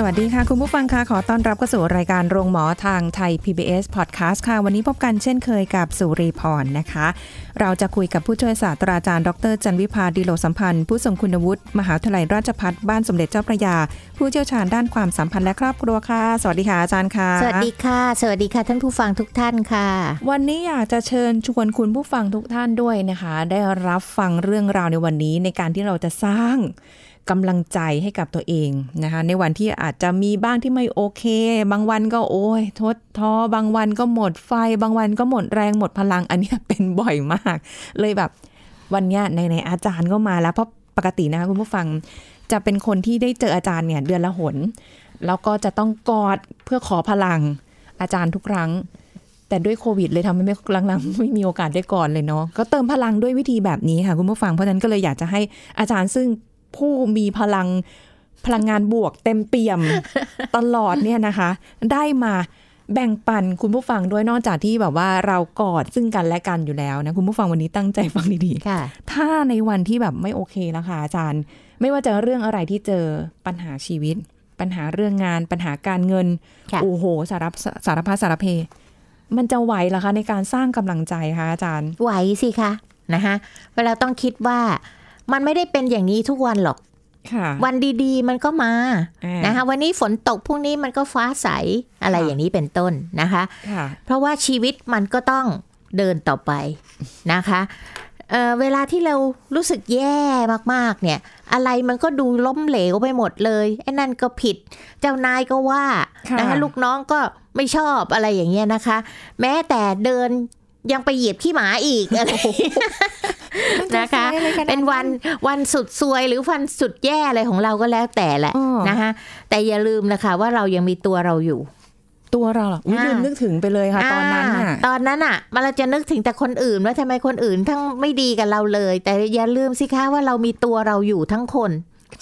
สวัสดีค่ะ คุณผู้ฟังค่ะ ขอต้อนรับเข้าสู่รายการโรงหมอทางไทย PBS Podcast ค่ะ วันนี้พบกันเช่นเคยกับสุรีพรนะคะ เราจะคุยกับผู้ช่วยศาสตราจารย์ ดรจันวิพาดิโลสัมพันธ์ ผู้ทรงคุณวุฒิมหาวิทยาลัยราชภัฏบ้านสมเด็จเจ้าพระยา ผู้เชี่ยวชาญด้านความสัมพันธ์และครอบครัวค่ะ สวัสดีค่ะอาจารย์ค่ะ สวัสดีค่ะ สวัสดีค่ะท่านผู้ฟังทุกท่านค่ะ วันนี้อยากจะเชิญชวนคุณผู้ฟังทุกท่านด้วยนะคะ ได้รับฟังเรื่องราวในวันนี้ในการที่เราจะสร้าง กำลังใจให้กับตัวเองนะคะในวันที่อาจจะมีบ้างที่ไม่โอเค บางวันก็โอ้ยทดท้อบางวันก็หมดไฟ บางวันก็หมดแรงหมดพลังอันนี้เป็นบ่อยมาก เลยแบบวันเนี้ยในในอาจารย์ก็มาแล้วเพราะปกตินะคะคุณผู้ฟังจะเป็นคนที่ได้เจออาจารย์เนี่ยเดือนละหน แล้วก็จะต้องกอดเพื่อขอพลังอาจารย์ทุกครั้ง แต่ด้วยโควิด เลยทำให้ไม่หลังๆไม่มีโอกาสได้ก่อนเลยเนาะก็เติมพลังด้วยวิธีแบบนี้ค่ะคุณผู้ฟังเพราะฉะนั้นก็เลยอยากจะให้อาจารย์ซึ่ง ผู้มีพลังพลังงานบวกเต็มเปี่ยมตลอดเนี่ยนะคะ ได้มาแบ่งปันคุณผู้ฟังด้วยนอกจากที่แบบว่าเรากอดซึ่งกันและกันอยู่แล้วนะคุณผู้ฟังวันนี้ตั้งใจฟังดีๆค่ะถ้าในวันที่แบบไม่โอเคแล้วค่ะอาจารย์ ไม่ว่าจะเรื่องอะไรที่เจอปัญหาชีวิต ปัญหาเรื่องงาน ปัญหาการเงินค่ะโอ้โหสารพัดสารพัดสารเพ มันจะไหวเหรอคะในการสร้างกำลังใจคะอาจารย์ ไหวสิคะนะคะเวลาต้องคิดว่า มันไม่ได้เป็นอย่างนี้ทุกวันหรอกค่ะวันดีๆ มันก็มาอ่านะคะวันนี้ฝนตกพรุ่งนี้มันก็ฟ้าใสอะไรค่ะอย่างนี้เป็นต้นนะคะค่ะเพราะว่าชีวิตมันก็ต้องเดินต่อไปนะคะเอ่อเวลาที่เรารู้สึกแย่มากๆ เนี่ย อะไรมันก็ดูล้มเหลวไปหมดเลยไอ้นั่นก็ผิด เจ้านายก็ว่าค่ะนะคะลูกน้องก็ไม่ชอบอะไรอย่างเงี้ยนะคะ แม้แต่เดินยังไปเหยียบขี้หมาอีกอะไร นะคะ เป็นวันวันสุดซวยหรือวันสุดแย่อะไรของเราก็แล้วแต่แหละอ๋อนะคะแต่อย่าลืมนะคะว่าเรายังมีตัวเราอยู่ตัวเราเหรออุ๊ยอ่าลืมนึกถึงไปเลยค่ะ ตอนนั้นอ่าน่ะตอนนั้นอะมันเราจะนึกถึงแต่คนอื่นว่าทำไมคนอื่นทั้งไม่ดีกับเราเลย แต่อย่าลืมสิคะว่าเรามีตัวเราอยู่ทั้งคน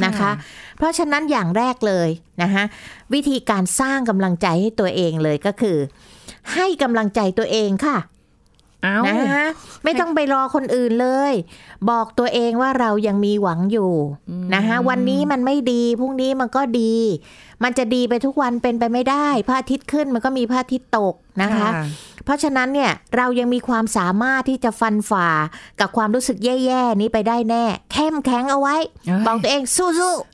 นะคะค่ะเพราะฉะนั้นอย่างแรกเลยนะคะวิธีการสร้างกำลังใจให้ตัวเองเลยก็คือ ให้กำลังใจตัวเองค่ะ เอ้านะคะไม่ต้องไปรอคนอื่นเลย บอกตัวเองว่าเรายังมีหวังอยู่นะคะวันนี้มันไม่ดีพรุ่งนี้มันก็ดี มันจะดีไปทุกวันเป็นไปไม่ได้พระอาทิตย์ขึ้นมันก็มีพระอาทิตย์ตกนะคะ เพราะฉะนั้นเนี่ยเรายังมีความสามารถที่จะฟันฝ่ากับความรู้สึกแย่ๆนี้ไปได้แน่ เข้มแข็งเอาไว้เอ้ยบอกตัวเองสู้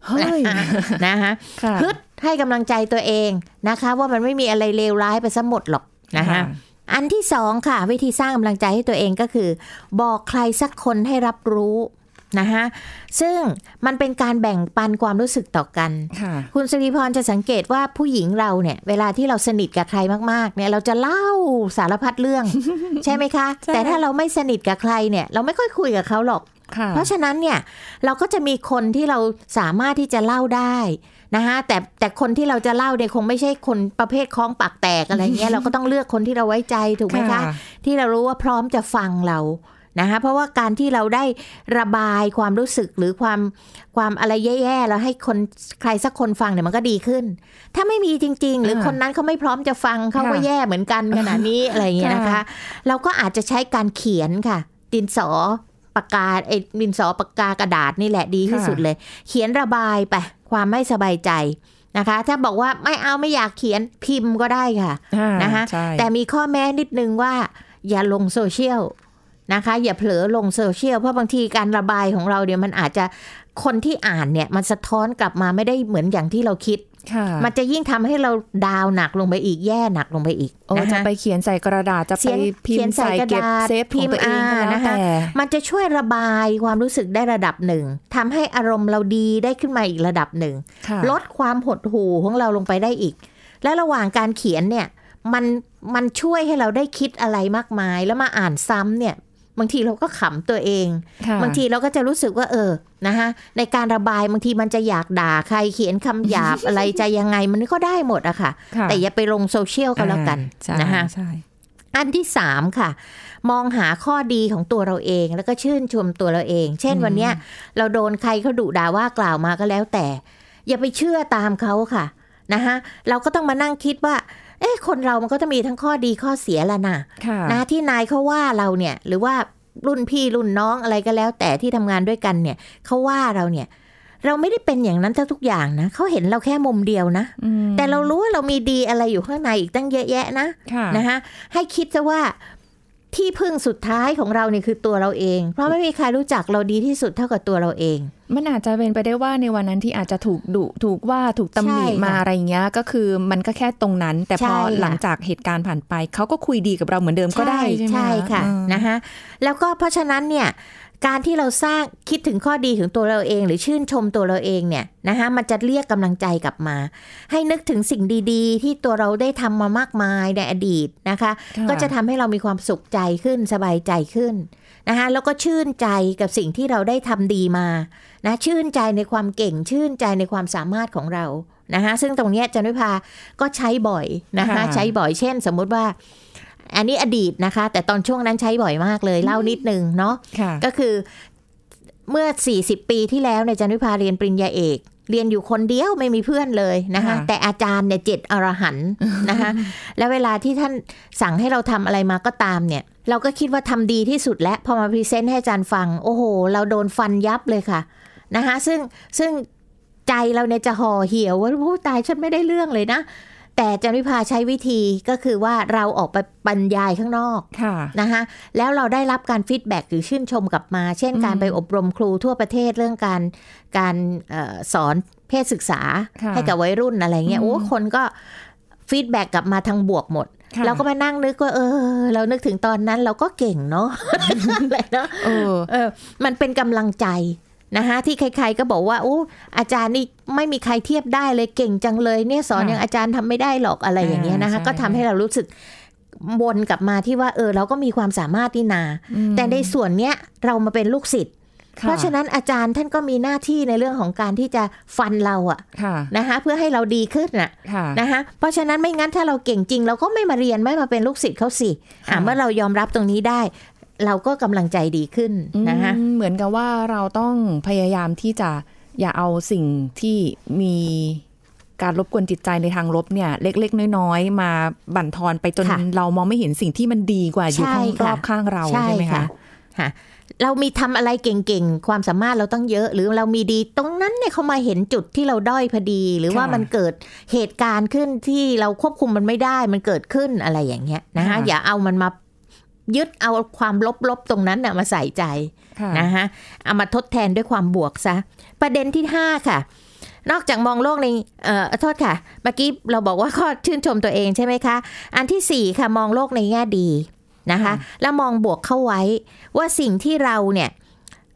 เฮ้ยๆนะคะค่ะฮึดให้กำลังใจตัวเองนะคะ ว่ามันไม่มีอะไรเลวร้ายไปซะหมดหรอกนะคะ อันที่สองค่ะ วิธีสร้างกำลังใจให้ตัวเองก็คือ บอกใครสักคนให้รับรู้นะคะซึ่งมันเป็นการแบ่งปันความรู้สึกต่อกันค่ะคุณสิริพรจะสังเกตว่าผู้หญิงเราเนี่ย เวลาที่เราสนิทกับใครมากๆ เนี่ย เราจะเล่าสารพัดเรื่อง ใช่ไหมคะใช่แต่ถ้าเราไม่สนิทกับใครเนี่ย เราไม่ค่อยคุยกับเขาหรอกค่ะเพราะฉะนั้นเนี่ย เราก็จะมีคนที่เราสามารถที่จะเล่าได้ นะคะแต่แต่คนที่เราจะเล่าเนี่ยคงไม่ใช่คนประเภทคล้องปากแตกอะไรเงี้ยเราก็ต้องเลือกคนที่เราไว้ใจถูกไหมคะค่ะที่เรารู้ว่าพร้อมจะฟังเรานะคะเพราะว่าการที่เราได้ระบายความรู้สึกหรือความความอะไรแย่ๆแล้วให้คนใครสักคนฟังเนี่ยมันก็ดีขึ้น ถ้าไม่มีจริง ๆ หรือคนนั้นเขาไม่พร้อมจะฟังเขาก็ค่ะแย่เหมือนกันขนาดนี้อะไรอย่างเงี้ยนะคะค่ะเราก็อาจจะใช้การเขียนค่ะ ดินสอ ปากกาไอ้ดินสอปากกากระดาษนี่แหละดีที่ค่ะสุดเลย เขียนระบายไปความไม่สบายใจนะคะ ถ้าบอกว่าไม่เอาไม่อยากเขียนพิมพ์ก็ได้ค่ะอ่านะคะใช่แต่มีข้อแม้นิดนึงว่า อย่าลงโซเชียลนะคะ อย่าเผลอลงโซเชียลเพราะบางทีการระบายของเราเนี่ยมันอาจจะคนที่อ่านเนี่ยมันสะท้อนกลับมาไม่ได้เหมือนอย่างที่เราคิดค่ะ มันจะยิ่งทำให้เรา down หนักลงไปอีกแย่หนักลงไปอีกโอ้นะจะคะไปเขียนใส่กระดาษจะเขีไปยนพิมเขียนพ์ใส่ใส่กระเก็บดาษเซฟของตัวเองก็พิมพ์แล้วอ่านะคะแต่มันจะช่วยระบายความรู้สึกได้ระดับหนึ่งทำให้อารมณ์เราดีได้ขึ้นมาอีกระดับหนึ่งค่ะลดความหดหู่ของเราลงไปได้อีก และระหว่างการเขียนเนี่ยมันมันช่วยให้เราได้คิดอะไรมากมายแล้วมาอ่านซ้ำเนี่ย บางทีเราก็ขำตัวเองค่ะบางทีเราก็จะรู้สึกว่าเออนะคะในการระบายบางทีมันจะอยากด่าใครเขียนคำหยาบอะไรจะยังไงมันก็ได้หมดอะค่ะค่ะแต่อย่าไปลงโซเชียลก็แล้วกันใช่นะคะใช่อันที่สามค่ะ มองหาข้อดีของตัวเราเองแล้วก็ชื่นชมตัวเราเอง เช่นวันเนี้ยเราโดนใครเขาดุด่าว่ากล่าวมาก็แล้วแต่ อย่าไปเชื่อตามเขาค่ะนะคะเราก็ต้องมานั่งคิดว่า เอ๊ะคนเรามันก็จะมีทั้งข้อดีข้อเสียละนะค่ะนะที่นายเขาว่าเราเนี่ยหรือว่ารุ่นพี่รุ่นน้องอะไรก็แล้ว แต่ที่ทำงานด้วยกันเนี่ยเขาว่าเราเนี่ย เราไม่ได้เป็นอย่างนั้นทุกอย่างนะเขาเห็นเราแค่มุมเดียวนะอืมแต่เรารู้ว่าเรามีดีอะไรอยู่ข้างในอีกตั้งเยอะแยะนะค่ะนะคะให้คิดซะว่าที่พึ่งสุดท้ายของเราเนี่ยคือตัวเราเอง เพราะไม่มีใครรู้จักเราดีที่สุดเท่ากับตัวเราเอง มันอาจจะเป็นไปได้ว่าในวันนั้นที่อาจจะถูกดุถูกว่าถูกตำหนิใช่ค่ะมาอะไรเงี้ย ก็คือมันก็แค่ตรงนั้น แต่พอใช่ค่ะหลังจากเหตุการณ์ผ่านไปเขาก็คุยดีกับเราเหมือนเดิมก็ได้ใช่ไหมใช่ค่ะอืมนะคะแล้วก็เพราะฉะนั้นเนี่ยการที่เราสร้างคิดถึงข้อดีของตัวเราเอง หรือชื่นชมตัวเราเองเนี่ยนะคะมันจะเรียกกำลังใจกลับมา ให้นึกถึงสิ่งดีๆ ที่ตัวเราได้ทำมามากมายในอดีตนะคะค่ก็จะทำให้เรามีความสุขใจขึ้นสบายใจขึ้น นะคะแล้วก็ชื่นใจกับสิ่งที่เราได้ทำดีมานะชื่นใจในความเก่งชื่นใจในความสามารถของเรานะคะซึ่งตรงเนี้ยจันวิภาก็ใช้บ่อยนะคะใช้บ่อยเช่น สมมุติว่า อันนี้อดีตนะคะ แต่ตอนช่วงนั้นใช้บ่อยมากเลยเล่านิดนึงเนาะค่ะก็คือเมื่อ 40 ปีที่แล้วจันทร์วิภาเรียนปริญญาเอก เรียนอยู่คนเดียวไม่มีเพื่อนเลยนะคะค่ะแต่อาจารย์เนี่ยเจ็ดอรหันต์นะคะแล้วเวลาที่ท่านสั่งให้เราทำอะไรมาก็ตามเนี่ย เราก็คิดว่าทำดีที่สุดแล้วพอมา present ให้อาจารย์ฟัง โอ้โห เราโดนฟันยับเลยค่ะนะคะซึ่งซึ่งใจเราเนี่ยจะห่อเหี่ยวว่าโอ้ตายฉันไม่ได้เรื่องเลยนะ แต่จันทร์วิภาใช้วิธีก็คือว่าเราออกไปบรรยายข้างนอกค่ะนะคะแล้วเราได้รับการ feedback หรือชื่นชมกลับมา เช่นอืมการไปอบรมครูทั่วประเทศเรื่องการการเออสอนเพศศึกษาค่ะให้กับวัยรุ่นอะไรเงี้ยอืมโอ้คนก็ feedback กลับมาทางบวกหมดค่ะเราก็มานั่งนึกว่าเออ เรานึกถึงตอนนั้นเราก็เก่งเนาะอะไรเนาะเออเออมันเป็นกำลังใจ นะคะที่ใครๆก็บอกว่าโอ้อาจารย์นี่ไม่มีใครเทียบได้เลยเก่งจังเลยเนี่ยสอนค่ะอย่างอาจารย์ทำไม่ได้หรอกอะไรอย่างเงี้ยนะคะอ่าใช่ก็ทำให้เรารู้สึกวนกลับมาที่ว่าเออเราก็มีความสามารถนี่นาอืมแต่ในส่วนเนี้ยเรามาเป็นลูกศิษย์ค่เพราะฉะนั้นอาจารย์ท่านก็มีหน้าที่ในเรื่องของการที่จะฟันเราอะค่ะนะคะเพื่อให้เราดีขึ้นน่ะค่ะนะคะเพราะฉะนั้นไม่งั้นถ้าเราเก่งจริง เราก็ไม่มาเรียนไม่มาเป็นลูกศิษย์เขาสิอะค่ะเมื่อเรายอมรับตรงนี้ได้ เราก็กำลังใจดีขึ้นนะคะอืมเหมือนกับว่าเราต้องพยายามที่จะอย่าเอาสิ่งที่มีการรบกวนจิตใจในทางลบเนี่ย เล็ก ๆ น้อย ๆ มาบั่นทอนไปจนค่ะเรามองไม่เห็นสิ่งที่มันดีกว่าอยู่ใช่ข้างรค่ะอบข้างเราใช่ไหมคะค่ะเรามีทำอะไรเก่งๆ ความสามารถเราต้องเยอะ หรือเรามีดีตรงนั้นเนี่ยเขามาเห็นจุดที่เราด้อยพอดี หรือว่าค่ะมันเกิดเหตุการณ์ขึ้นที่เราควบคุมมันไม่ได้มันเกิดขึ้นอะไรอย่างเงี้ยนะคะค่ะอย่าเอามันมา ยึดเอาความลบๆตรงนั้นน่ะมาใส่ใจค่ะนะคะเอามาทดแทนด้วยความบวกซะ ประเด็นที่5ค่ะ นอกจากมองโลกในเอ่อโทษค่ะ เมื่อกี้เราบอกว่าข้อชื่นชมตัวเองใช่ไหมคะ อันที่4ค่ะมองโลกในแง่ดีนะคะค่ะแล้วมองบวกเข้าไว้ว่าสิ่งที่เราเนี่ย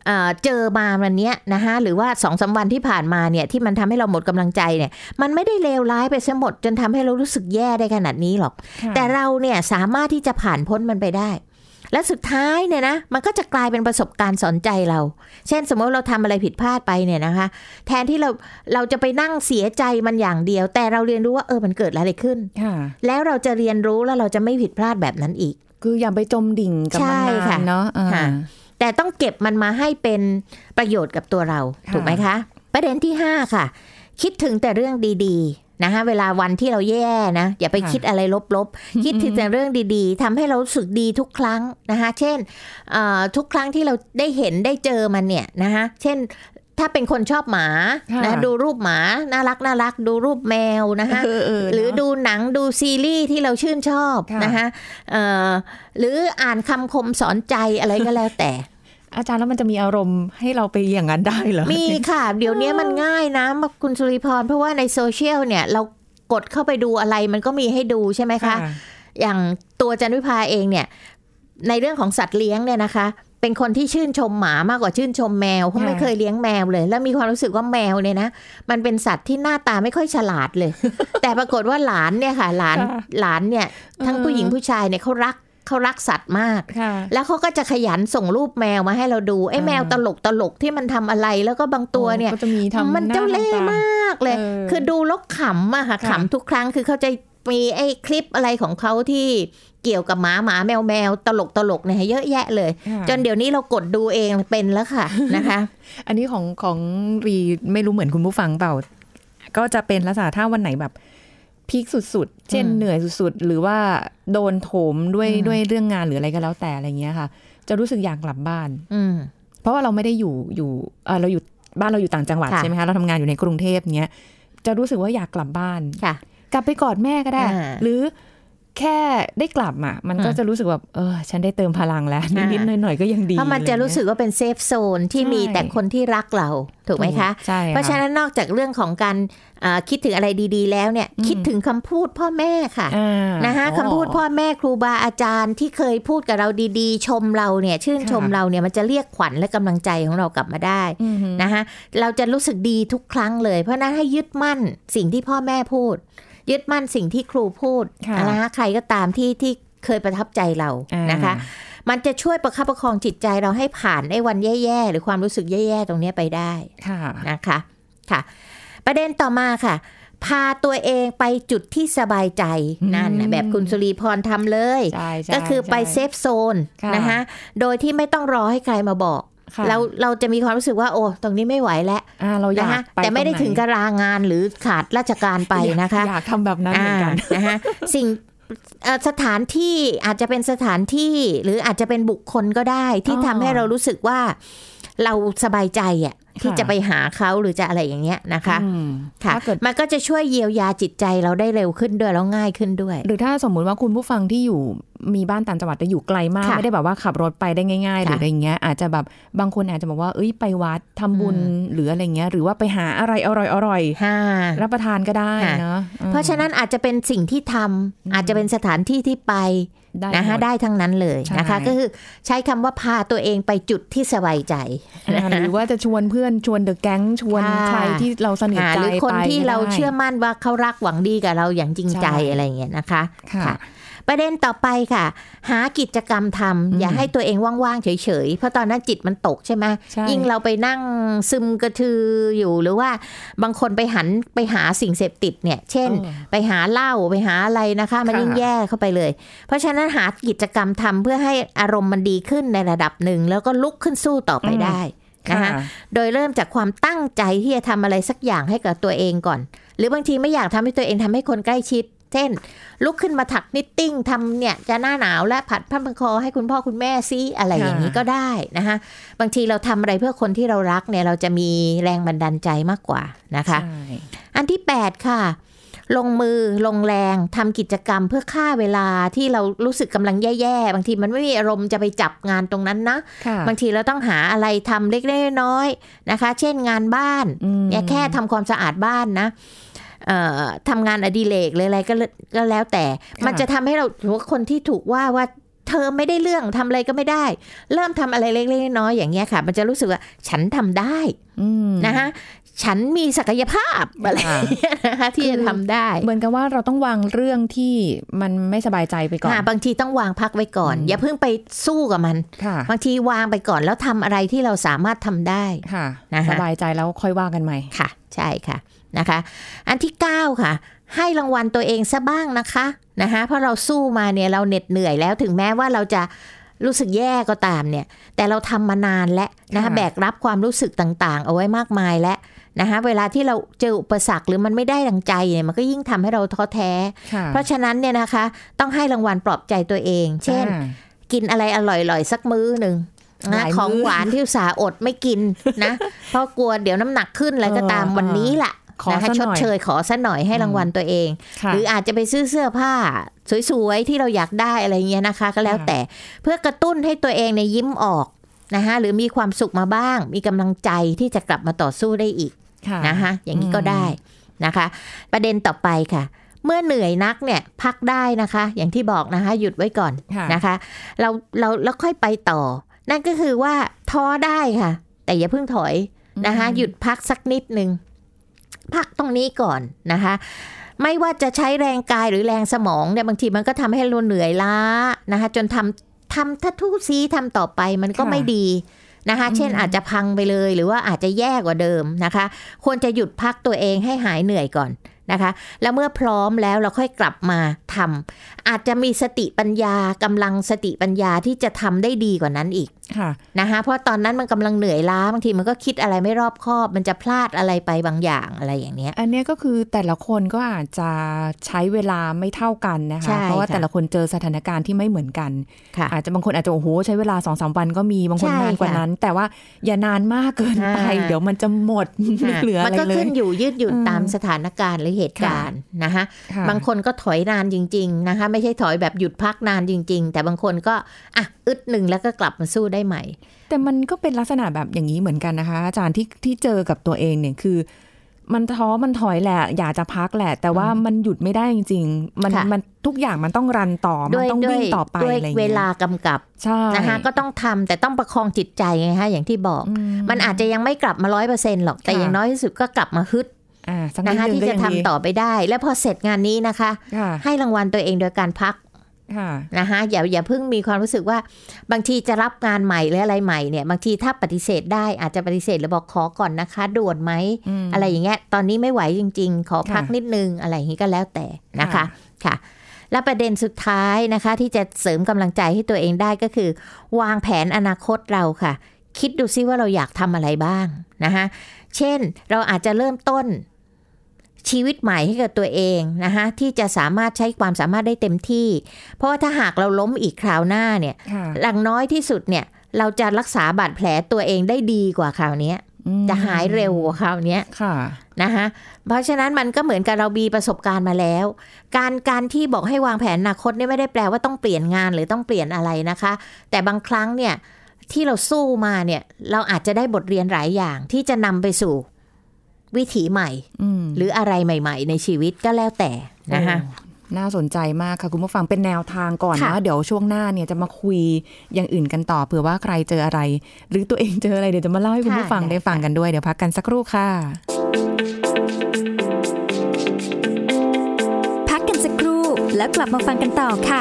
เอ่อเจอมาวันเนี้ยนะคะหรือว่าสองสาวันที่ผ่านมาเนี่ยที่มันทำให้เราหมดกำลังใจเนี่ย มันไม่ได้เลวร้ายไปซะหมดจนทำให้เรารู้สึกแย่ได้ขนาดนี้หรอกค่ะแต่เราเนี่ยสามารถที่จะผ่านพ้นมันไปได้ และสุดท้ายเนี่ยนะมันก็จะกลายเป็นประสบการณ์สอนใจเรา เช่นสมมติเราทำอะไรผิดพลาดไปเนี่ยนะคะ แทนที่เราเราจะไปนั่งเสียใจมันอย่างเดียว แต่เราเรียนรู้ว่าเออมันเกิดอะไรขึ้นค่ะแล้วเราจะเรียนรู้แล้วเราจะไม่ผิดพลาดแบบนั้นอีก คืออย่าไปจมดิ่งกับมันใช่นาค่ะนเนาะอ่าค่ะ แต่ต้องเก็บมันมาให้เป็นประโยชน์กับตัวเราค่ะถูกไหมคะ ประเด็นที่ 5 ค่ะ คิดถึงแต่เรื่องดีๆนะคะเวลาวันที่เราแย่นะ อย่าไปคิดอะไรลบๆ คิดถึงแต่เรื่องดีๆทำให้เรารู้สึกดีทุกครั้งนะคะ เช่นเอ่อทุกครั้งที่เราได้เห็นได้เจอมันเนี่ยนะคะเช่น ถ้าเป็นคนชอบหมาค่ะนะดูรูปหมาน่ารักน่ารัก ดูรูปแมวนะคะเออเออหรือเนะดูหนังดูซีรีส์ที่เราชื่นชอบค่ะนะคะเอ่อหรืออ่านคำคมสอนใจอะไรก็แล้วแต่อาจารย์แล้วมันจะมีอารมณ์ให้เราไปอย่างนั้นได้เหรอ มีค่ะ เดี๋ยวนี้มันง่ายนะคุณสุริพร เพราะว่าในโซเชียลเนี่ย เรากดเข้าไปดูอะไรมันก็มีให้ดูใช่ไหมคะ อย่างตัวจันวิภาเองเนี่ย ในเรื่องของสัตว์เลี้ยงเนี่ยนะคะ เป็นคนที่ชื่นชมหมามากกว่าชื่นชมแมวเพราะค่ะไม่เคยเลี้ยงแมวเลย แล้วมีความรู้สึกว่าแมวเนี่ยนะมันเป็นสัตว์ที่หน้าตาไม่ค่อยฉลาดเลย แต่ปรากฏว่าหลานเนี่ยค่ะ หลานค่ะหลานเนี่ย ทั้งเออผู้หญิงผู้ชายเนี่ยเขารักเขารักสัตว์มากค่ะแล้วเขาก็จะขยันส่งรูปแมวมาให้เราดู ไอ้อ่าแมวตลกตลกที่มันทำอะไร แล้วก็บางตัวเนี่ยก็จะมีทำมันเจ้าหเล่ห์ทำตมากเลยเออคือดูแลกขำอะค่ะค่ะขำทุกครั้ง คือเขาจะ มีไอ้คลิปอะไรของเขาที่เกี่ยวกับหมาหมาแมวแมวตลกตลกเนี่ยเยอะแยะเลยค่ะจนเดี๋ยวนี้เรากดดูเองเป็นแล้วค่ะนะคะ อันนี้ของของรีไม่รู้เหมือนคุณผู้ฟังเปล่า ก็จะเป็นลักษณะถ้าวันไหนแบบพีคสุดๆ เช่นอืมเหนื่อยสุดๆ หรือว่าโดนโถมด้วยอืมด้วยเรื่องงานหรืออะไรก็แล้วแต่อะไรเงี้ยค่ะ จะรู้สึกอยากกลับบ้าน อืมเพราะว่าเราไม่ได้อยู่อยู่เออเราอยู่บ้านเราอยู่ต่างจังหวัดค่ะใช่ไหมคะเราทำงานอยู่ในกรุงเทพเงี้ยจะรู้สึกว่าอยากกลับบ้านค่ะ กลับไปกอดแม่ก็ได้อ่าหรือแค่ได้กลับอะ มันก็อืมจะรู้สึกแบบเออ ฉันได้เติมพลังแล้วอ่านินิดๆหน่อยๆก็ยังดี เพราะมันจะอไเงี้ยรู้สึกว่าเป็นเซฟโซนที่ใช่มีแต่คนที่รักเรา ถูกไหมคะใช่เพราะฉะนั้นนอกจากเรื่องของการอ่าคิดถึงอะไรดีๆ แล้วเนี่ยอืมคิดถึงคำพูดพ่อแม่ค่ะอ่านะคะอ๋อคำพูดพ่อแม่ครูบาอาจารย์ที่เคยพูดกับเราดีๆ ชมเราเนี่ย ชื่นชมค่ะเราเนี่ยมันจะเรียกขวัญและกำลังใจของเรากลับมาได้อือหือนะคะเราจะรู้สึกดีทุกครั้งเลย เพราะฉะนั้นให้ยึดมั่นสิ่งที่พ่อแม่พูด ยึดมั่นสิ่งที่ครูพูดค่ะนะคะใครก็ตามที่ที่เคยประทับใจเราอ่านะคะ มันจะช่วยประคับประคองจิตใจเราให้ผ่านไอ้วันแย่ๆ หรือความรู้สึกแย่ๆ ตรงเนี้ยไปได้ค่ะนะคะค่ะ ประเด็นต่อมาค่ะ พาตัวเองไปจุดที่สบายใจอืมนั่นน่ะแบบคุณสุรีพรทำเลยใช่ใช่ก็คือไปใช่เซฟโซนค่ะนะคะโดยที่ไม่ต้องรอให้ใครมาบอกค่ะ เราเราจะมีความรู้สึกว่าโอ้ตรงนี้ไม่ไหวแล้วอ่าเราอยานะกคะไปแต่ไม่ได้รหนถึงกับลางานหรือขาดราชการไปนะคะอยากทำแบบนั้นเหมือนกันอ่านะคะสิ่งเอ่อสถานที่อาจจะเป็นสถานที่หรืออาจจะเป็นบุคคลก็ได้ที่อ๋อทำให้เรารู้สึกว่าเราสบายใจอะ ที่ค่ะจะไปหาเขาหรือจะอะไรอย่างเงี้ยนะคะอืมค่ะถ้าเกิดมันก็จะช่วยเยียวยาจิตใจเราได้เร็วขึ้นด้วยแล้วง่ายขึ้นด้วย หรือถ้าสมมุติว่าคุณผู้ฟังที่อยู่มีบ้านต่างจังหวัดแต่อยู่ไกลมากค่ะไม่ได้แบบว่าขับรถไปได้ง่าย ๆ หรือค่ะอะไรเงี้ยอาจจะแบบบางคนอาจจะบอกว่าเอ้ยไปวัดทำบุญอืมหรืออะไรเงี้ย หรือว่าไปหาอะไรอร่อยฮ่าๆรับประทานก็ได้ค่ะเนาะอืมเพราะฉะนั้นอาจจะเป็นสิ่งที่ทำอาจจะเป็นสถานที่ที่ไปได้ นะคะหมดได้ทั้งนั้นเลยนะคะใช่ก็คือใช้คำว่าพาตัวเองไปจุดที่สบายใจอ่าหรือว่าจะชวนเพื่อนชวนเดอะแก๊งชวนค่ะใครที่เราสนิทหาใจหรือคนไปที่ก็เราได้เชื่อมั่นว่าเขารักหวังดีกับเราอย่างจริงใจใช่อะไรอย่างเงี้ยนะคะค่ะค่ะ ประเด็นต่อไปค่ะ หากิจกรรมทำอย่าให้ตัวเองว่างๆเฉยๆ เพราะตอนนั้นจิตมันตกใช่ไหมใช่ยิ่งเราไปนั่งซึมกระทืออยู่หรือว่าบางคนไปหันไปหาสิ่งเสพติดเนี่ย เช่นเออไปหาเหล้าไปหาอะไรนะคะ มันค่ะยิ่งแย่เข้าไปเลย เพราะฉะนั้นหากิจกรรมทำเพื่อให้อารมณ์มันดีขึ้นในระดับหนึ่งแล้วก็ลุกขึ้นสู้ต่อไปได้นะคะโดยเริ่มจากความตั้งใจที่จะทำอะไรสักอย่างให้กับตัวเองก่อน หรือบางทีไม่อยากทำให้ตัวเองทำให้คนใกล้ชิด เช่น ลุกขึ้นมาถักนิตติ้งทำเนี่ยจะหน้าหนาวและผัดผ้าพันคอให้คุณพ่อคุณแม่ซิอะไรอย่างนี้ก็ได้นะคะบางทีเราทำอะไรเพื่อคนที่เรารักเนี่ยเราจะมีแรงบันดาลใจมากกว่านะคะใช่อันที่ 8 ค่ะ ลงมือลงแรงทำกิจกรรมเพื่อฆ่าเวลาที่เรารู้สึกกำลังแย่ๆ บางทีมันไม่มีอารมณ์จะไปจับงานตรงนั้นนะค่ะบางทีเราต้องหาอะไรทำเล็กๆน้อยๆนะคะ เช่นงานบ้านอืมเนี่ยแค่ทำความสะอาดบ้านนะเอ่อ ทำงานอดิเรกหรืออะไรก็เลก็แล้วแต่ค่ะมันจะทำให้เราถือว่าคนที่ถูกว่าว่าเธอไม่ได้เรื่องทำอะไรก็ไม่ได้ เริ่มทำอะไรเล็กๆน้อยๆอย่างเงี้ยค่ะ มันจะรู้สึกว่าฉันทำได้อืมนะคะฉันมีศักยภาพอะไรอย่างเงี้ยนะคะที่จะทำได้ เหมือนกับว่าเราต้องวางเรื่องที่มันไม่สบายใจไปก่อนค่ะบางทีต้องวางพักไว้ก่อนอืมอย่าเพิ่งไปสู้กับมันค่ะบางทีวางไปก่อนแล้วทำอะไรที่เราสามารถทำได้ค่ะนะคะสบายใจแล้วค่อยว่ากันใหม่ค่ะ ใช่ค่ะนะคะ อันที่ 9 ค่ะ ให้รางวัลตัวเองซะบ้างนะคะนะคะเพราะเราสู้มาเนี่ยเราเหน็ดเหนื่อยแล้วถึงแม้ว่าเราจะรู้สึกแย่ก็ตามเนี่ย แต่เราทำมานานแล้วนะคะค่ะแบกรับความรู้สึกต่างๆ เอาไว้มากมายแล้วนะคะเวลาที่เราเจออุปสรรคหรือมันไม่ได้ดังใจเนี่ยมันก็ยิ่งทำให้เราท้อแท้ค่ะเพราะฉะนั้นเนี่ยนะคะ ต้องให้รางวัลปลอบใจตัวเอง เช่นอ่ากินอะไรอร่อยๆสักมื้อหนึ่งห นะลายมื้อของหวานที่อุตสาห์อดไม่กินนะ เพราะกลัวเดี๋ยวน้ำหนักขึ้นอะไรก็ตามเออวันนี้แหละขอนะคะซะชหดน่อยเชยขอซะหน่อยให้รางวัลตัวเองค่ะหรืออาจจะไปซื้อเสื้อผ้า สวยๆ ที่เราอยากได้อะไรเงี้ยนะคะ ก็แล้วค่ะแต่เพื่อกระตุ้นให้ตัวเองเนี่ยยิ้มออกนะคะหรือมีความสุขมาบ้าง มีกำลังใจที่จะกลับมาต่อสู้ได้อีกค่ะนะคะอย่างนี้ก็ได้นะคะ ประเด็นต่อไปค่ะ เมื่อเหนื่อยนักเนี่ยพักได้นะคะ อย่างที่บอกนะคะ หยุดไว้ก่อนค่ะนะคะ เราเราแล้วค่อยไปต่อ นั่นก็คือว่าท้อได้ค่ะ แต่อย่าเพิ่งถอยนะคะอืมหยุดพักสักนิดหนึ่งพักตรงนี้ก่อนนะคะ ไม่ว่าจะใช้แรงกายหรือแรงสมองเนี่ยบางทีมันก็ทำให้เราเหนื่อยล้านะคะจนทำทำถ้าทุซีทำต่อไปมันก็ค่ะไม่ดีนะคะ เช่นอาจจะพังไปเลยหรือว่าอาจจะแย่กว่าเดิมนะคะ ควรจะหยุดพักตัวเองให้หายเหนื่อยก่อน นะคะ แล้วเมื่อพร้อมแล้วเราค่อยกลับมาทำอาจจะมีสติปัญญากำลังสติปัญญาที่จะทำได้ดีกว่านั้นอีกนะคะเพราะตอนนั้นมันกำลังเหนื่อยล้าบางทีมันก็คิดอะไรไม่รอบคอบ มันจะพลาดอะไรไปบางอย่างอะไรอย่างเนี้ย อันเนี้ยก็คือแต่ละคนก็อาจจะใช้เวลาไม่เท่ากันนะใช่คะ เพราะว่าค่ะแต่ละคนเจอสถานการณ์ที่ไม่เหมือนกันค่ะอาจจะบางคนอาจจะโอ้โหใช้เวลาสองสามวันก็มีบางคนใช่นานกว่าค่ะนั้น แต่ว่าอย่านานมากเกินไปอ่าเดี๋ยวมันจะหมดไม่เหลือมัอะไรก็เลขึ้ยนอยู่ยืดหยุ่นอืมตามสถานการณ์หรือเหตุการณ์นะคะค่ะบางคนก็ถอยนานจริง ๆนะคะ ไม่ใช่ถอยแบบหยุดพักนานจริง ๆ แต่บางคนก็อะอึดหนึ่งแล้วก็กลับมาสู้ได้ใหม่ แต่มันก็เป็นลักษณะแบบอย่างนี้เหมือนกันนะคะ อาจารย์ที่ที่เจอกับตัวเองเนี่ยคือ มันท้อมันถอยแหละ อยากจะพักแหละ แต่ว่ามันหยุดไม่ได้จริงๆ มันค่ะมันทุกอย่างมันต้องรันต่อ มันด้วยต้องด้ววิ่ยงต่อไปด้วยอะไรอย่างเวเงี้ยลากำกับใช่นะคะก็ต้องทำแต่ต้องประคองจิตใจไงคะอย่างที่บอกอืมันอาจจะยังไม่กลับมาร้อยเปอร์เซ็นต์หรอกแต่ค่ะอย่างน้อยที่สุดก็กลับมาฮึดอ่าสักนินะดคะนึงที่ก็จะยังทำดีต่อไปได้ แล้วพอเสร็จงานนี้นะคะค่ะให้รางวัลตัวเองโดยการพักค่ะ นะคะอย่าอย่าเพิ่งมีความรู้สึกว่า บางทีจะรับงานใหม่หรืออะไรใหม่เนี่ย บางทีถ้าปฏิเสธได้อาจจะปฏิเสธหรือบอกขอก่อนนะคะด่วนไหมมอะไรอย่างเงี้ยตอนนี้ไม่ไหวจริง ๆ ขอพักค่ะนิดนึงอะไรอย่างงี้ก็แล้วแต่นะคะค่ะค่ะ และประเด็นสุดท้ายนะคะ ที่จะเสริมกำลังใจให้ตัวเองได้ก็คือ วางแผนอนาคตเราค่ะ คิดดูซิว่าเราอยากทำอะไรบ้างนะคะเช่นเราอาจจะเริ่มต้น ชีวิตใหม่ให้กับตัวเองนะคะที่จะสามารถใช้ความสามารถได้เต็มที่ เพราะว่าถ้าหากเราล้มอีกคราวหน้าเนี่ยค่ะหลังน้อยที่สุดเนี่ยเราจะรักษาบาดแผลตัวเองได้ดีกว่าคราวเนี้ยอืมจะหายเร็วกว่าคราวเนี้ยค่ะนะคะเพราะฉะนั้นมันก็เหมือนกับเรามีประสบการณ์มาแล้ว การการที่บอกให้วางแผนอนาคตเนี่ยไม่ได้แปลว่าต้องเปลี่ยนงานหรือต้องเปลี่ยนอะไรนะคะ แต่บางครั้งเนี่ยที่เราสู้มาเนี่ยเราอาจจะได้บทเรียนหลายอย่างที่จะนำไปสู่ วิถีใหม่อืมหรืออะไรใหม่ ๆ ในชีวิตก็แล้วแต่นะคะโอ้น่าสนใจมากค่ะ คุณผู้ฟังเป็นแนวทางก่อนค่ะนะ เดี๋ยวช่วงหน้าเนี่ยจะมาคุยอย่างอื่นกันต่อเผื่อว่าใครเจออะไร หรือตัวเองเจออะไรเดี๋ยวจะมาเล่าให้คุณผู้ฟังได้ฟังกันด้วยเดี๋ยวพักกันสักครู่ค่ะ พักกันสักครู่แล้วกลับมาฟังกันต่อค่ะ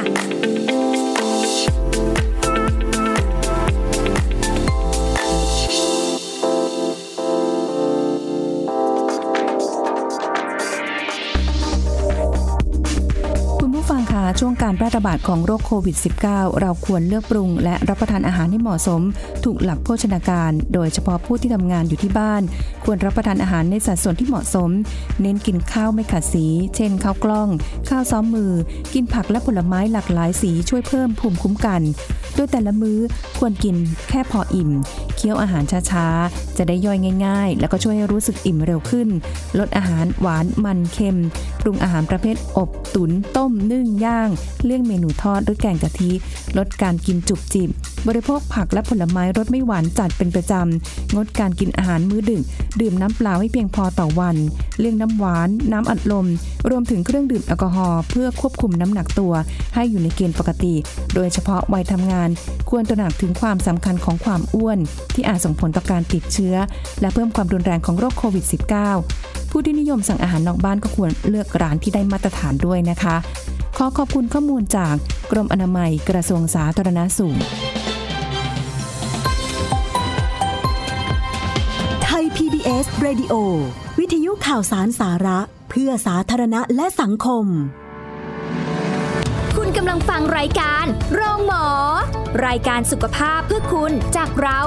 ช่วงการแพร่ระบาดของโรคโควิด -19 เราควรเลือกปรุง และรับประทานอาหารให้เหมาะสม ถูกหลักโภชนาการ โดยเฉพาะผู้ที่ทำงานอยู่ที่บ้าน ควรรับประทานอาหารในสัดส่วนที่เหมาะสม เน้นกินข้าวไม่ขัดสี เช่นข้าวกล้อง ข้าวซ้อมมือ กินผักและผลไม้หลากหลายสีช่วยเพิ่มภูมิคุ้มกัน โดยแต่ละมื้อควรกินแค่พออิ่ม เคี้ยวอาหารช้าๆ จะได้ย่อยง่าย ๆ แล้วก็ช่วยให้รู้สึกอิ่มเร็วขึ้น ลดอาหารหวานมันเค็ม ปรุงอาหารประเภทอบ ตุนต้มนึ่งย่างเลี่ยงเมนูทอดหรือแกงกะทิ ลดการกินจุบจิบบริโภคผักและผลไม้รสไม่หวานจัดเป็นประจำ งดการกินอาหารมื้อดึก ดื่มน้ำเปล่าให้เพียงพอต่อวัน เลี่ยงน้ำหวาน น้ำอัดลม รวมถึงเครื่องดื่มแอลกอฮอล์เพื่อควบคุมน้ำหนักตัว ให้อยู่ในเกณฑ์ปกติ โดยเฉพาะวัยทำงาน ควรตระหนักถึงความสำคัญของความอ้วน ที่อาจส่งผลต่อการติดเชื้อ และเพิ่มความรุนแรงของโรคโควิด -19 ผู้ที่นิยมสั่งอาหารนอกบ้านก็ควรเลือกร้านที่ได้มาตรฐานด้วยนะคะ ขอขอบคุณข้อมูลจากกรมอนามัยกระทรวงสาธารณสุข ไทย PBS Radio วิทยุข่าวสารสาระ เพื่อสาธารณะและสังคม คุณกำลังฟังรายการโรงหมอ รายการสุขภาพเพื่อคุณจากเรา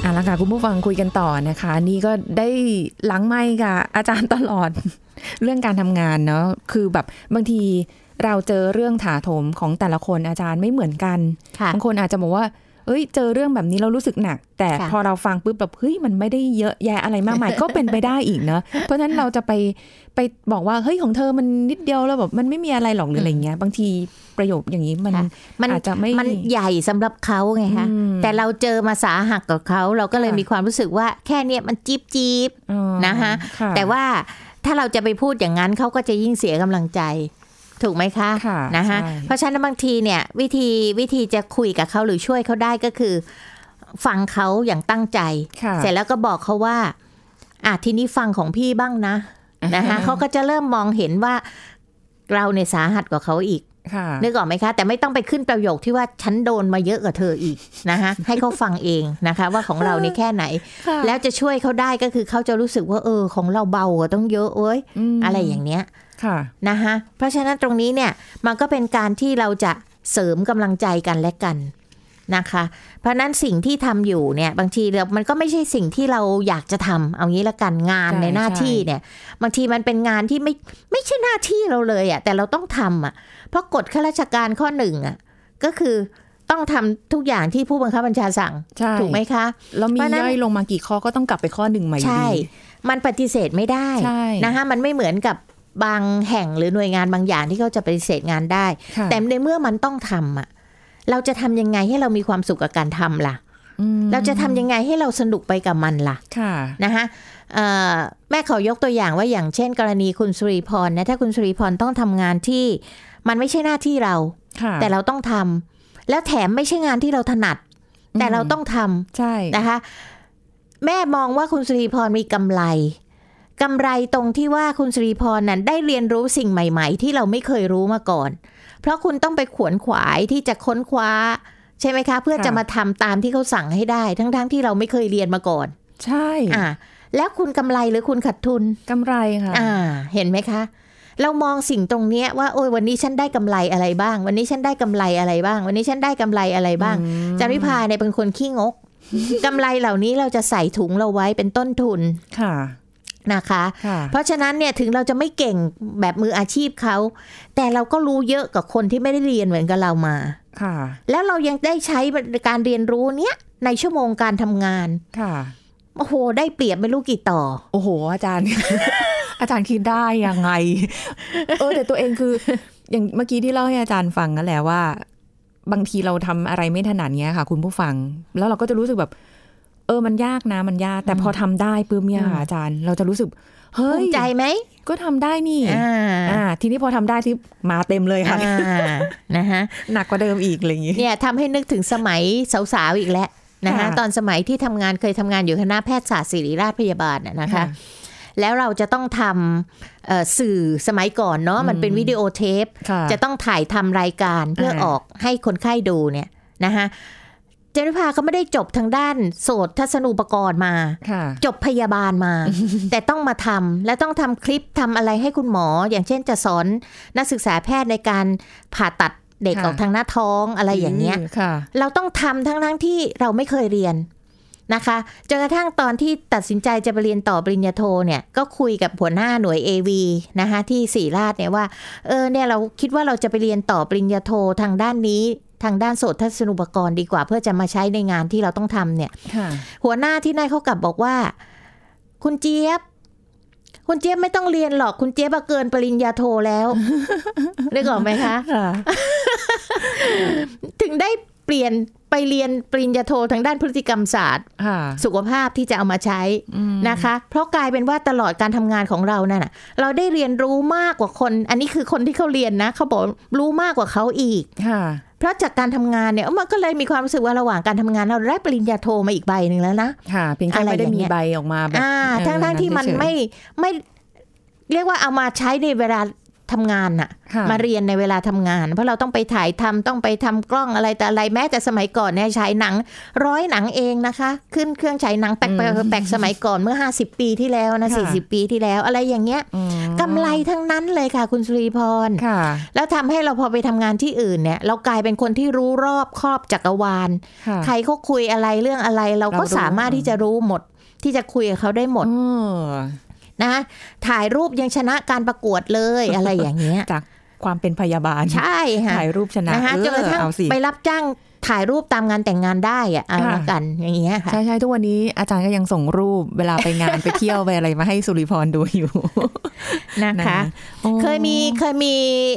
เอาละค่ะคุณผู้ฟังคุยกันต่อนะคะ นี่ก็ได้หลังไม่กับอาจารย์ตลอด เรื่องการทำงานเนาะคือแบบบางทีเราเจอเรื่องถาโถมของแต่ละคนอาจารย์ไม่เหมือนกันค่ะบางคนอาจจะบอกว่าเอ้ย เจอเรื่องแบบนี้เรารู้สึกหนัก แต่ค่ะพอเราฟังปุ๊บแบบเฮ้ยมันไม่ได้เยอะแยะอะไรมากมายก็เป็นไปได้อีกเนอะเพราะฉะนั้นเราจะไปไปบอกว่าเฮ้ยของเธอมันนิดเดียวแล้วแบบมันไม่มีอะไรหรอกหรืออะไรเงี้ย บางทีประโยคอย่างนี้มันค่ะมันอาจจะไม่มันใหญ่สำหรับเขาไงคะอืมแต่เราเจอมาสาหักกับเขาเราก็เลยค่ะมีความรู้สึกว่าแค่เนี้ยมันจี๊บจี๊บอ๋อนะคะค่ะแต่ว่า ถ้าเราจะไปพูดอย่างนั้นเขาก็จะยิ่งเสียกำลังใจ ถูกไหมคะค่ะนะคะใช่เพราะฉะนั้นบางทีเนี่ย วิธีวิธีจะคุยกับเขาหรือช่วยเขาได้ก็คือ ฟังเขาอย่างตั้งใจค่ะเสร็จแล้วก็บอกเขาว่า อะทีนี้ฟังของพี่บ้างนะนะคะเขาก็จะเริ่มมองเห็นว่าเราเนี่ยสาหัสกว่าเขาอีกค่ะ นึกออกไหมคะ แต่ไม่ต้องไปขึ้นประโยคที่ว่าฉันโดนมาเยอะกว่าเธออีกนะคะให้เขาฟังเองนะคะ ว่าของเรานี่แค่ไหนค่ะแล้วจะช่วยเขาได้ก็คือเขาจะรู้สึกว่าเออ ของเราเบากว่าต้องเยอะเว้ยมอะไรอย่างเนี้ยค่ะนะคะเพราะฉะนั้นตรงนี้เนี่ยมันก็เป็นการที่เราจะเสริมกำลังใจกันและกัน นะคะ เพราะฉะนั้นสิ่งที่ทำอยู่เนี่ยบางทีเรามันก็ไม่ใช่สิ่งที่เราอยากจะทำเอางี้ละกันงานใช่ในหน้าใช่ที่เนี่ย บางทีมันเป็นงานที่ไม่ไม่ใช่หน้าที่เราเลยอะ่ะแต่เราต้องทำอะ เพราะกฎข้าราชการข้อหนึ่งอะก็คือต้องทำทุกอย่างที่ผู้บังคับบัญชาสั่งใช่ถูกไหมคะ แล้วมีเพราะฉะนั้นย่อยลงมากี่ข้อก็ต้องกลับไปข้อหนึ่งใหม่อยู่ใช่ดีมันปฏิเสธไม่ได้ใช่นะคะมันไม่เหมือนกับบางแห่งหรือหน่วยงานบางอย่างที่เขาจะปฏิเสธงานได้ค่ะแต่ในเมื่อมันต้องทำอะ เราจะทำยังไงให้เรามีความสุขกับการทำล่ะอืมเราจะทำยังไงให้เราสนุกไปกับมันล่ะค่ะนะคะเอ่อแม่ขอยกตัวอย่างว่าอย่างเช่น กรณีคุณสุริพรนะถ้าคุณสุริพรต้องทำงานที่มันไม่ใช่หน้าที่เราค่ะแต่เราต้องทำแล้วแถมไม่ใช่งานที่เราถนัด แต่เราต้องทำใช่นะคะ แม่มองว่าคุณสุริพรมีกำไรกำไรตรงที่ว่าคุณสุริพรนั้นได้เรียนรู้สิ่งใหม่ ๆ ที่เราไม่เคยรู้มาก่อน เพราะคุณต้องไปขวนขวายที่จะค้นคว้า ใช่ไหมคะ เพื่อจะมาทำตามที่เขาสั่งให้ได้ ทั้งๆที่เราไม่เคยเรียนมาก่อน ใช่อ่าแล้วคุณกำไรหรือคุณขาดทุนกำไรค่ะ อ่า เห็นไหมคะ เรามองสิ่งตรงเนี้ยว่าโอ้ยวันนี้ฉันได้กำไรอะไรบ้าง วันนี้ฉันได้กำไรอะไรบ้าง วันนี้ฉันได้กำไรอะไรบ้างอืมจาริพาเนี่ยเป็นคนขี้งกกำไรเหล่านี้เราจะใส่ถุงเราไว้เป็นต้นทุนค่ะ นะคะค่ะเพราะฉะนั้นเนี่ยถึงเราจะไม่เก่งแบบมืออาชีพเขา แต่เราก็รู้เยอะกับคนที่ไม่ได้เรียนเหมือนกับเรามาค่ะ แล้วเรายังได้ใช้การเรียนรู้เนี้ยในชั่วโมงการทำงานค่ะโอ้โห ได้เปรียบไม่รู้กี่ต่อ โอ้โห อาจารย์ อาจารย์คิดได้ยังไง เออแต่ตัวเองคือ อย่างเมื่อกี้ที่เล่าให้อาจารย์ฟังนั่นแหละว่า บางทีเราทำอะไรไม่ถนัดเงี้ยค่ะ คุณผู้ฟัง แล้วเราก็จะรู้สึกแบบ เออมันยากนะมันยาก แต่พอทำได้ปุ๊บเนี่ยค่ะอาจารย์ เราจะรู้สึกเฮ้ภูยมิใจไหมก็ทำได้นี่อ่าอ่าทีนี้พอทำได้ที่มาเต็มเลยค่ะอ่านะฮะหนักกว่าเดิมอีกอะไรอย่างงี้เนี่ยทำให้นึกถึงสมัยสาวๆอีกแล้วนะคะค่ะตอนสมัยที่ทำงานเคยทำงานอยู่คณะแพทยศาสตร์ศิริราชพยาบาลน่ะนะคะค่ะแล้วเราจะต้องทำเอ่อสื่อสมัยก่อนเนาะมันเป็นวิดีโอเทปค่ะจะต้องถ่ายทำรายการเพื่ออ่าออกให้คนไข้ดูเนี่ยนะคะเจนิพาเขาไม่ได้จบทางด้านโสตทัศนูปกรณ์มาค่ะจบพยาบาลมา แต่ต้องมาทำและต้องทำคลิปทำอะไรให้คุณหมอ อย่างเช่นจะสอนนักศึกษาแพทย์ในการผ่าตัดเด็กค่ะออกทางหน้าท้องอะไรอย่างเงี้ยค่ะเราต้องทำทั้งทั้งๆที่เราไม่เคยเรียนนะคะจนกระทั่งตอนที่ตัดสินใจจะไปเรียนต่อปริญญาโทเนี่ย ก็คุยกับหัวหน้าหน่วย AV นะคะที่ศรีราชเนี่ยว่า เออเนี่ยเราคิดว่าเราจะไปเรียนต่อปริญญาโททางด้านนี้ ทางด้านโสตทัศนุปกรณ์ดีกว่า เพื่อจะมาใช้ในงานที่เราต้องทำเนี่ยค่ะหัวหน้าที่นายเขากลับบอกว่า คุณเจี๊ยบ คุณเจี๊ยบไม่ต้องเรียนหรอก คุณเจี๊ยบอะเกินปริญญาโทแล้วนึกออกไหมคะค่ะถึงได้เปลี่ยนไปเรียนปริญญาโททางด้านพฤติกรรมศาสตร์ค่ะสุขภาพที่จะเอามาใช้นะคะ เพราะกลายเป็นว่าตลอดการทำงานของเรานั่นน่ะเราได้เรียนรู้มากกว่าคน อันนี้คือคนที่เขาเรียนนะเขาบอกรู้มากกว่าเขาอีกค่ะ เพราะจากการทำงานเนี่ยมันก็เลยมีความรู้สึกว่าระหว่างการทำงานเราได้ปริญญาโทมาอีกใบหนึ่งแล้วนะค่ะเพียงแค่อะไรไม่ได้อย่างมีเงี้ยใบออกมาแบบอ่าเออทั้งทั้งๆที่มันเฉยๆไม่ไม่เรียกว่าเอามาใช้ในเวลา ทำงานน่ะค่ะ มาเรียนในเวลาทำงาน เพราะเราต้องไปถ่ายทำต้องไปทำกล้องอะไรแต่อะไรแม้แต่สมัยก่อนเนี่ยฉายหนัง ร้อยหนังเองนะคะ ขึ้นเครื่องฉายหนังแปลกๆแปลกๆสมัยก่อนเมื่อ 50 ปีที่แล้วนะค่ะ40 ปีที่แล้ว อะไรอย่างเงี้ยอืมกำไรทั้งนั้นเลยค่ะ คุณสุริพรค่ะแล้วทำให้เราพอไปทำงานที่อื่นเนี่ย เรากลายเป็นคนที่รู้รอบครอบจักรวาลค่ะใครเขาคุยอะไรเรื่องอะไร เราก็เรารู้สามารถที่จะรู้หมดที่จะคุยกับเขาได้หมดเออ นะถ่ายรูปยังชนะการประกวดเลยอะไรอย่างเงี้ยจากความเป็นพยาบาลใช่ค่ะถ่ายรูปชนะนะคะเออจนกระทั่งเอาสิไปรับจ้าง ถ่ายรูปตามงานแต่งงานได้อะเอาค่ะละกันอย่างเงี้ยค่ะใช่ใช่ทุกวันนี้อาจารย์ก็ยังส่งรูปเวลาไปงานไปเที่ยวไปอะไรมาให้สุริพรดูอยู่นะคะโอ้เคยมีเคยมี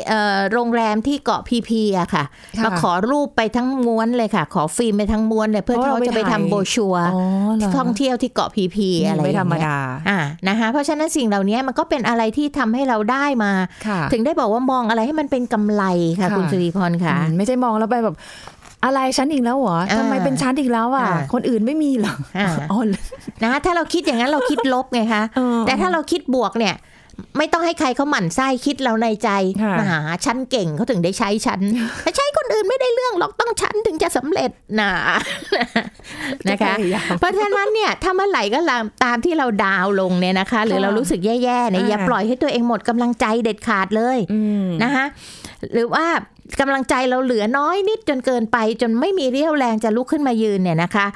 เอ่อโรงแรมที่เกาะพีพีอะค่ะค่ะมาขอรูปไปทั้งม้วนเลยค่ะ ขอฟิล์มไปทั้งม้วนเลยเพื่อเพราะเขาเราไปจะไปถ่ายทำโบรชัวร์อ๋อเหรอท่องเที่ยวที่เกาะพีพีอะไรไม่อย่ธรงรมเงี้ยดาอ่านะคะเพราะฉะนั้นสิ่งเหล่านี้มันก็เป็นอะไรที่ทำให้เราได้มาค่ะถึงได้บอกว่ามองอะไรให้มันเป็นกำไรค่ะค่ะ คุณสุริพรค่ะอืมไม่ใช่มองแล้วไปแบบ อะไรชั้นอีกแล้วเหรออ่าทำไมเป็นชั้นอีกแล้วอะอ่าคนอื่นไม่มีเหรออ่าอ๋อนะ ถ้าเราคิดอย่างนั้นเราคิดลบไงคะเออแต่ถ้าเราคิดบวกเนี่ยไม่ต้องให้ใครเขาหมั่นไส้คิดเราในใจค่ะมาหาฉันเก่งเขาถึงได้ใช้ฉันแต่ใช้คนอื่นไม่ได้เรื่องหรอกต้องฉันถึงจะสำเร็จนะนะคะพยายามเพราะฉะนั้นเนี่ยถ้าเมื่อไหร่ก็ตามตามที่เราดาวน์ลงเนี่ยนะคะ หรือเรารู้สึกแย่ๆเนี่ยอย่าอ่าปล่อยให้ตัวเองหมดกำลังใจเด็ดขาดเลยอืมนะคะหรือว่า กำลังใจเราเหลือน้อยนิดจนเกินไป จนไม่มีเรี่ยวแรงจะลุกขึ้นมายืนเนี่ยนะคะ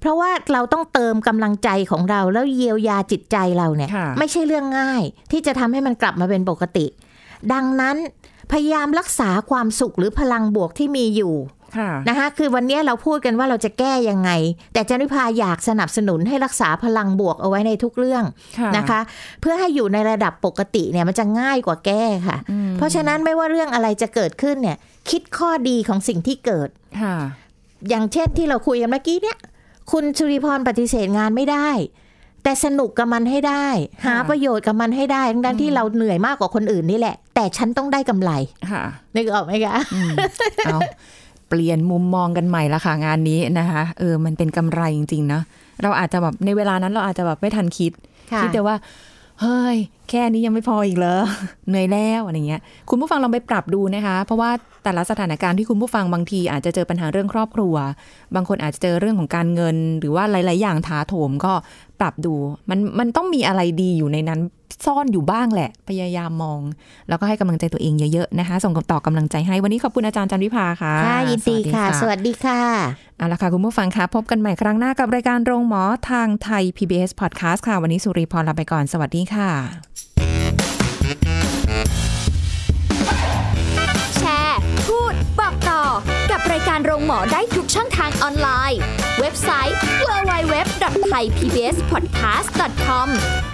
เพราะว่าเราต้องเติมกำลังใจของเราแล้วเยียวยาจิตใจเราเนี่ยค่ะไม่ใช่เรื่องง่าย ที่จะทำให้มันกลับมาเป็นปกติ ดังนั้นพยายามรักษาความสุขหรือพลังบวกที่มีอยู่ค่ะ นะคะคือวันนี้เราพูดกันว่าเราจะแก้ยังไง แต่จันวิพาอยากสนับสนุนให้รักษาพลังบวกเอาไว้ในทุกเรื่องค่ะนะคะ เพื่อให้อยู่ในระดับปกติเนี่ยมันจะง่ายกว่าแก้ค่ะอืมเพราะฉะนั้นไม่ว่าเรื่องอะไรจะเกิดขึ้นเนี่ย คิดข้อดีของสิ่งที่เกิดค่ะอย่างเช่นที่เราคุยกันเมื่อกี้เนี่ย คุณชุริพรปฏิเสธงานไม่ได้แต่สนุกกับมันให้ได้ หาประโยชน์กับมันให้ได้ทั้งๆที่เราเหนื่อยมากกว่าคนอื่นนี่แหละ แต่ฉันต้องได้กำไรค่ะนึกออกไหมคะอืมเอาเป ลี่ยนมุมมองกันใหม่ละค่ะงานนี้นะคะเออมันเป็นกำไรจริงๆนะเราอาจจะแบบในเวลานั้นเราอาจจะแบบไม่ทันคิดค่ะคิดแต่ว่าเฮ้ย แค่นี้ยังไม่พออีกเหรอเหนื่อยแล้วอะไรเงี้ย คุณผู้ฟังลองไปปรับดูนะคะ เพราะว่าแต่ละสถานการณ์ที่คุณผู้ฟังบางทีอาจจะเจอปัญหาเรื่องครอบครัว บางคนอาจจะเจอเรื่องของการเงิน หรือว่าหลาย ๆ อย่างถาโถมก็ปรับดู มันมันต้องมีอะไรดีอยู่ในนั้น ซ่อนอยู่บ้างแหละ พยายามมอง แล้วก็ให้กำลังใจตัวเองเยอะๆนะคะ ส่งต่อกำลังใจให้วันนี้ขอบคุณอาจารย์จันวิภาค่ะค่ะยินดีค่ะ สวัสดีค่ะเอาละค่ะ คุณผู้ฟังคะพบกันใหม่ครั้งหน้ากับรายการโรงหมอทางไทย PBS Podcast ค่ะ วันนี้สุริพรลาไปก่อนสวัสดีค่ะ แชร์ พูด บอกต่อกับรายการโรงหมอได้ทุกช่องทางออนไลน์ เว็บไซต์ www.thaipbspodcast.com แอป